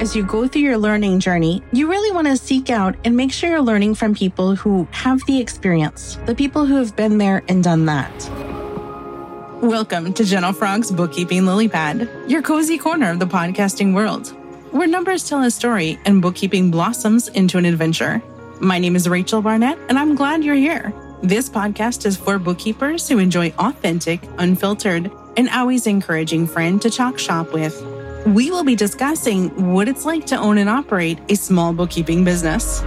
as you go through your learning journey, you really want to seek out and make sure you're learning from people who have the experience, the people who have been there and done that. Welcome to Gentle Frog's Bookkeeping Lily Pad, your cozy corner of the podcasting world, where numbers tell a story and bookkeeping blossoms into an adventure. My name is Rachel Barnett, and I'm glad you're here. This podcast is for bookkeepers who enjoy authentic, unfiltered, and always encouraging friend to talk shop with we will be discussing what it's like to own and operate a small bookkeeping business.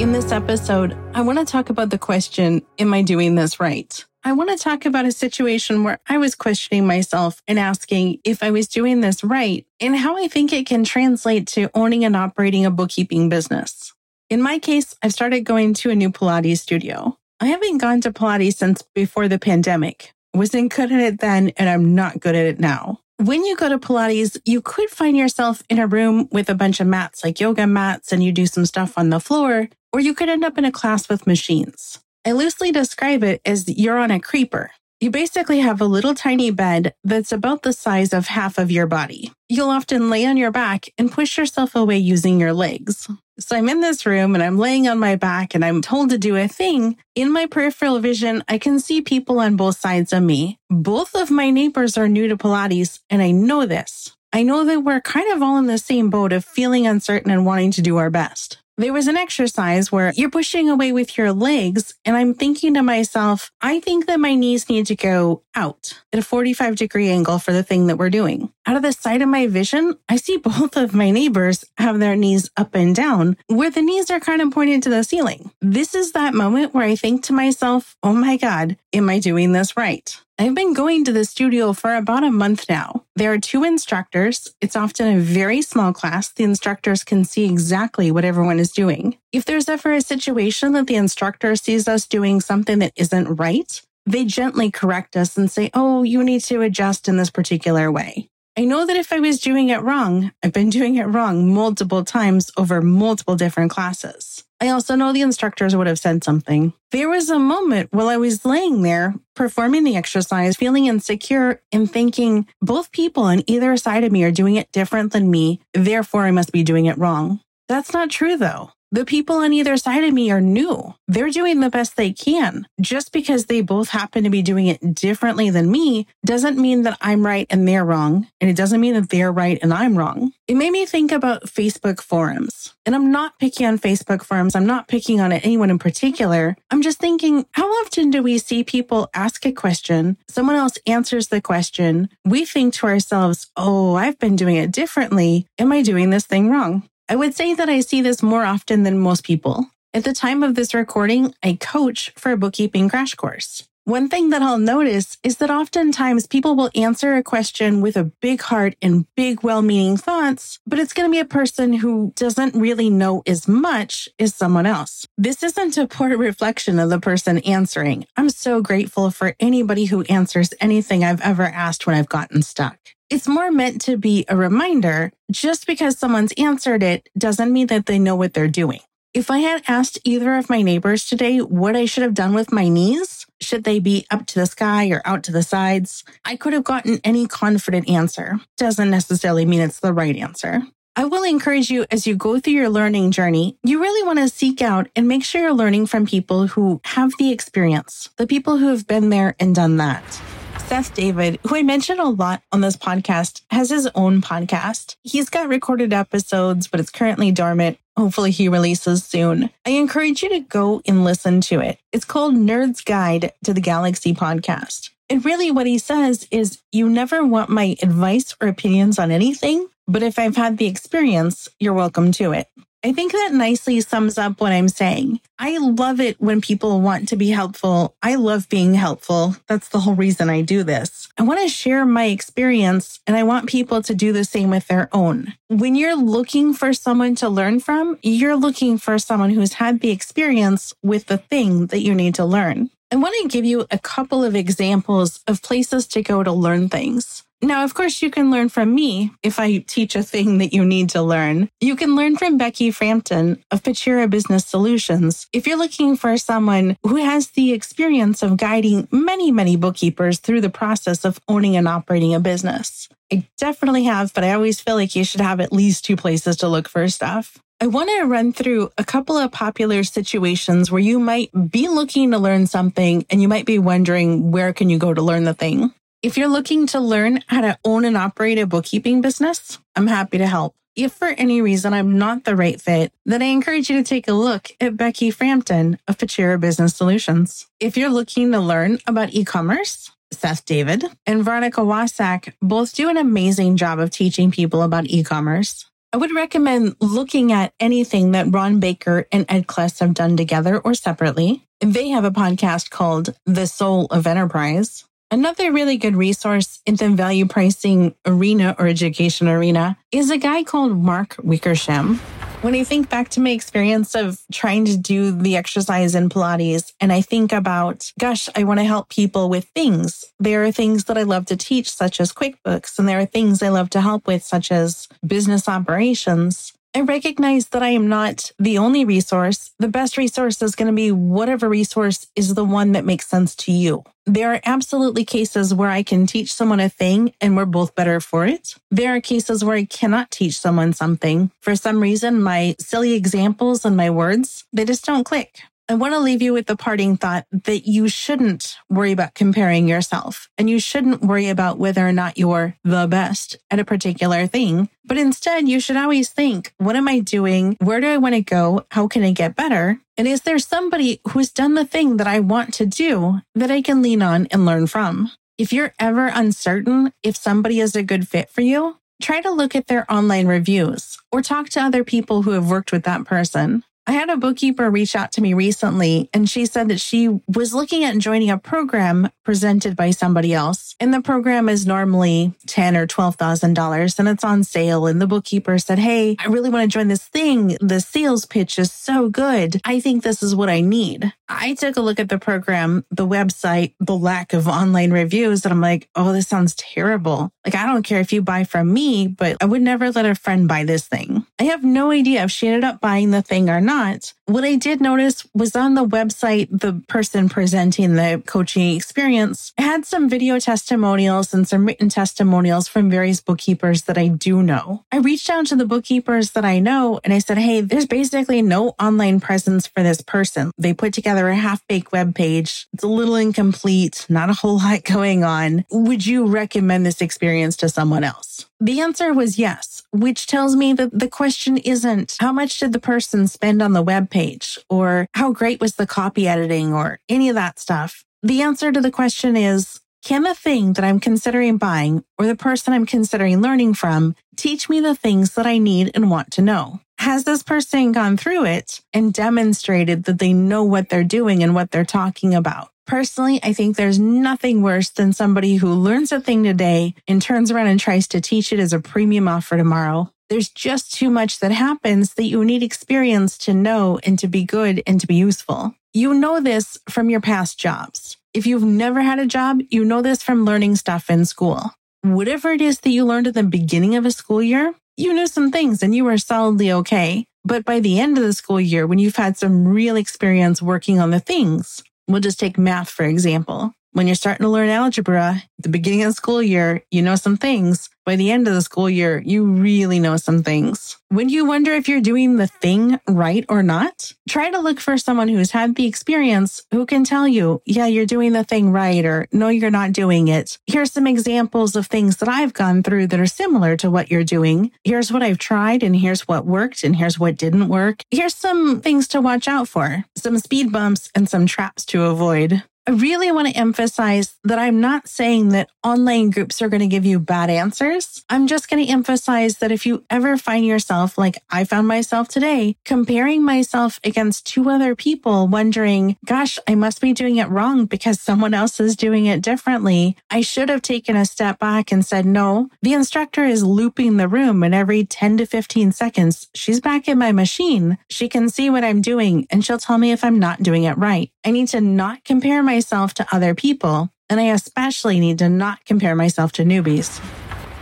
In this episode, I want to talk about the question Am I doing this right? I want to talk about a situation where I was questioning myself and asking if I was doing this right and how I think it can translate to owning and operating a bookkeeping business. In my case, I've started going to a new Pilates studio. I haven't gone to Pilates since before the pandemic. Wasn't good at it then, and I'm not good at it now when you go to Pilates, you could find yourself in a room with a bunch of mats like yoga mats and you do some stuff on the floor, or you could end up in a class with machines. I loosely describe it as you're on a creeper. You basically have a little tiny bed that's about the size of half of your body. You'll often lay on your back and push yourself away using your legs. So I'm in this room and I'm laying on my back and I'm told to do a thing. In my peripheral vision, I can see people on both sides of me. Both of my neighbors are new to Pilates and I know this. I know that we're kind of all in the same boat of feeling uncertain and wanting to do our best there was an exercise where you're pushing away with your legs. And I'm thinking to myself, I think that my knees need to go out at a 45 degree angle for the thing that we're doing. Out of the side of my vision, I see both of my neighbors have their knees up and down, where the knees are kind of pointed to the ceiling. This is that moment where I think to myself, oh my God, am I doing this right? I've been going to the studio for about a month now. There are two instructors. It's often a very small class. The instructors can see exactly what everyone is doing. If there's ever a situation that the instructor sees us doing something that isn't right, they gently correct us and say, Oh, you need to adjust in this particular way. I know that if I was doing it wrong, I've been doing it wrong multiple times over multiple different classes. I also know the instructors would have said something. There was a moment while I was laying there performing the exercise, feeling insecure and thinking both people on either side of me are doing it different than me. Therefore, I must be doing it wrong. That's not true though. The people on either side of me are new. They're doing the best they can. Just because they both happen to be doing it differently than me doesn't mean that I'm right and they're wrong. And it doesn't mean that they're right and I'm wrong. It made me think about Facebook forums. And I'm not picking on Facebook forums. I'm not picking on anyone in particular. I'm just thinking, how often do we see people ask a question? Someone else answers the question. We think to ourselves, oh, I've been doing it differently. Am I doing this thing wrong? I would say that I see this more often than most people. At the time of this recording, I coach for a bookkeeping crash course. One thing that I'll notice is that oftentimes people will answer a question with a big heart and big, well meaning thoughts, but it's going to be a person who doesn't really know as much as someone else. This isn't a poor reflection of the person answering. I'm so grateful for anybody who answers anything I've ever asked when I've gotten stuck. It's more meant to be a reminder. Just because someone's answered it doesn't mean that they know what they're doing. If I had asked either of my neighbors today what I should have done with my knees, should they be up to the sky or out to the sides, I could have gotten any confident answer. Doesn't necessarily mean it's the right answer. I will encourage you as you go through your learning journey, you really want to seek out and make sure you're learning from people who have the experience, the people who have been there and done that. Seth David, who I mentioned a lot on this podcast, has his own podcast. He's got recorded episodes, but it's currently dormant. Hopefully, he releases soon. I encourage you to go and listen to it. It's called Nerd's Guide to the Galaxy podcast. And really, what he says is you never want my advice or opinions on anything, but if I've had the experience, you're welcome to it. I think that nicely sums up what I'm saying. I love it when people want to be helpful. I love being helpful. That's the whole reason I do this. I want to share my experience and I want people to do the same with their own. When you're looking for someone to learn from, you're looking for someone who's had the experience with the thing that you need to learn. I want to give you a couple of examples of places to go to learn things. Now, of course, you can learn from me if I teach a thing that you need to learn. You can learn from Becky Frampton of Pachira Business Solutions if you're looking for someone who has the experience of guiding many, many bookkeepers through the process of owning and operating a business. I definitely have, but I always feel like you should have at least two places to look for stuff. I want to run through a couple of popular situations where you might be looking to learn something and you might be wondering where can you go to learn the thing. If you're looking to learn how to own and operate a bookkeeping business, I'm happy to help. If for any reason I'm not the right fit, then I encourage you to take a look at Becky Frampton of Pachira Business Solutions. If you're looking to learn about e-commerce, Seth David and Veronica Wasek both do an amazing job of teaching people about e-commerce. I would recommend looking at anything that Ron Baker and Ed Kless have done together or separately. They have a podcast called The Soul of Enterprise. Another really good resource in the value pricing arena or education arena is a guy called Mark Wickersham. When I think back to my experience of trying to do the exercise in Pilates, and I think about, gosh, I want to help people with things. There are things that I love to teach, such as QuickBooks, and there are things I love to help with, such as business operations. I recognize that I am not the only resource. The best resource is going to be whatever resource is the one that makes sense to you. There are absolutely cases where I can teach someone a thing and we're both better for it. There are cases where I cannot teach someone something. For some reason, my silly examples and my words, they just don't click. I want to leave you with the parting thought that you shouldn't worry about comparing yourself and you shouldn't worry about whether or not you're the best at a particular thing. But instead, you should always think, what am I doing? Where do I want to go? How can I get better? And is there somebody who's done the thing that I want to do that I can lean on and learn from? If you're ever uncertain if somebody is a good fit for you, try to look at their online reviews or talk to other people who have worked with that person. I had a bookkeeper reach out to me recently and she said that she was looking at joining a program presented by somebody else. And the program is normally ten or twelve thousand dollars and it's on sale. And the bookkeeper said, Hey, I really want to join this thing. The sales pitch is so good. I think this is what I need. I took a look at the program, the website, the lack of online reviews, and I'm like, oh, this sounds terrible. Like, I don't care if you buy from me, but I would never let a friend buy this thing. I have no idea if she ended up buying the thing or not. What I did notice was on the website, the person presenting the coaching experience had some video testimonials and some written testimonials from various bookkeepers that I do know. I reached out to the bookkeepers that I know and I said, Hey, there's basically no online presence for this person. They put together a half baked web page. It's a little incomplete, not a whole lot going on. Would you recommend this experience to someone else? The answer was yes, which tells me that the question isn't how much did the person spend on the web page or how great was the copy editing or any of that stuff. The answer to the question is can the thing that I'm considering buying or the person I'm considering learning from teach me the things that I need and want to know? Has this person gone through it and demonstrated that they know what they're doing and what they're talking about? Personally, I think there's nothing worse than somebody who learns a thing today and turns around and tries to teach it as a premium offer tomorrow. There's just too much that happens that you need experience to know and to be good and to be useful. You know this from your past jobs. If you've never had a job, you know this from learning stuff in school. Whatever it is that you learned at the beginning of a school year, you knew some things and you were solidly okay. But by the end of the school year, when you've had some real experience working on the things, We'll just take math, for example. When you're starting to learn algebra at the beginning of the school year, you know some things. By the end of the school year, you really know some things. When you wonder if you're doing the thing right or not, try to look for someone who's had the experience who can tell you, yeah, you're doing the thing right, or no, you're not doing it. Here's some examples of things that I've gone through that are similar to what you're doing. Here's what I've tried, and here's what worked, and here's what didn't work. Here's some things to watch out for, some speed bumps and some traps to avoid. I really want to emphasize that I'm not saying that online groups are going to give you bad answers. I'm just going to emphasize that if you ever find yourself, like I found myself today, comparing myself against two other people, wondering, gosh, I must be doing it wrong because someone else is doing it differently. I should have taken a step back and said, no, the instructor is looping the room and every 10 to 15 seconds, she's back in my machine. She can see what I'm doing and she'll tell me if I'm not doing it right. I need to not compare myself to other people, and I especially need to not compare myself to newbies.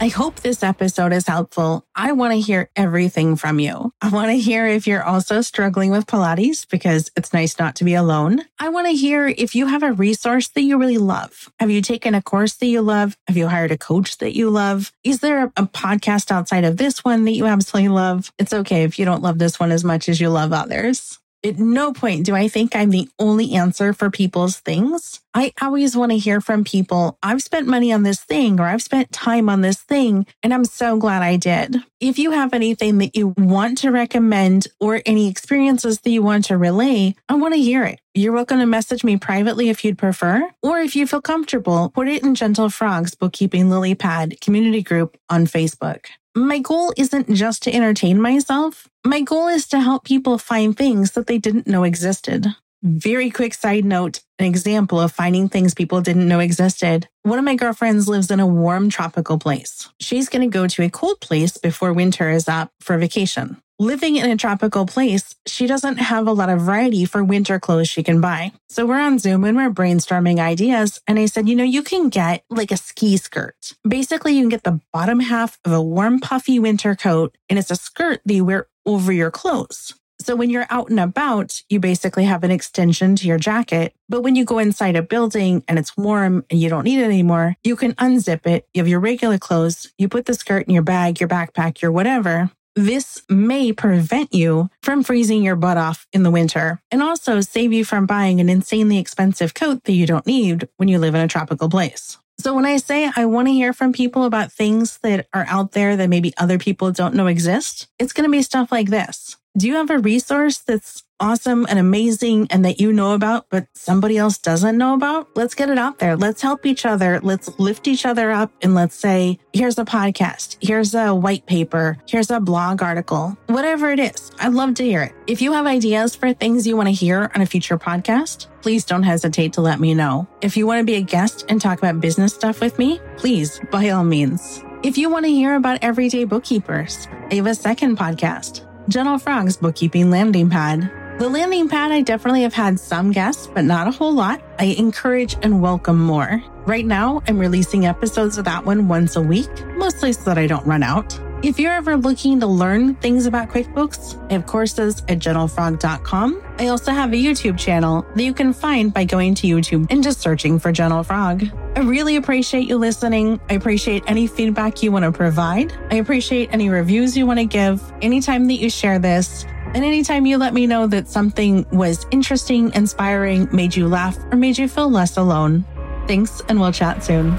I hope this episode is helpful. I want to hear everything from you. I want to hear if you're also struggling with Pilates because it's nice not to be alone. I want to hear if you have a resource that you really love. Have you taken a course that you love? Have you hired a coach that you love? Is there a, podcast outside of this one that you absolutely love? It's okay if you don't love this one as much as you love others. At no point do I think I'm the only answer for people's things. I always want to hear from people. I've spent money on this thing or I've spent time on this thing, and I'm so glad I did. If you have anything that you want to recommend or any experiences that you want to relay, I want to hear it. You're welcome to message me privately if you'd prefer, or if you feel comfortable, put it in Gentle Frogs Bookkeeping Lily Pad community group on Facebook. My goal isn't just to entertain myself. My goal is to help people find things that they didn't know existed. Very quick side note an example of finding things people didn't know existed. One of my girlfriends lives in a warm tropical place. She's going to go to a cold place before winter is up for vacation living in a tropical place, she doesn't have a lot of variety for winter clothes she can buy. So we're on Zoom and we're brainstorming ideas. And I said, you know, you can get like a ski skirt. Basically, you can get the bottom half of a warm, puffy winter coat, and it's a skirt that you wear over your clothes. So when you're out and about, you basically have an extension to your jacket. But when you go inside a building and it's warm and you don't need it anymore, you can unzip it. You have your regular clothes. You put the skirt in your bag, your backpack, your whatever. This may prevent you from freezing your butt off in the winter and also save you from buying an insanely expensive coat that you don't need when you live in a tropical place. So when I say I want to hear from people about things that are out there that maybe other people don't know exist, it's going to be stuff like this. Do you have a resource that's awesome and amazing and that you know about, but somebody else doesn't know about? Let's get it out there. Let's help each other. Let's lift each other up and let's say, here's a podcast, here's a white paper, here's a blog article, whatever it is. I'd love to hear it. If you have ideas for things you want to hear on a future podcast, please don't hesitate to let me know. If you want to be a guest and talk about business stuff with me, please, by all means. If you want to hear about everyday bookkeepers, I have a second podcast Gentle Frogs Bookkeeping Landing Pad. The landing pad, I definitely have had some guests, but not a whole lot. I encourage and welcome more. Right now, I'm releasing episodes of that one once a week, mostly so that I don't run out. If you're ever looking to learn things about QuickBooks, I have courses at gentlefrog.com. I also have a YouTube channel that you can find by going to YouTube and just searching for Gentle Frog. I really appreciate you listening. I appreciate any feedback you want to provide. I appreciate any reviews you want to give anytime that you share this. And anytime you let me know that something was interesting, inspiring, made you laugh, or made you feel less alone. Thanks, and we'll chat soon.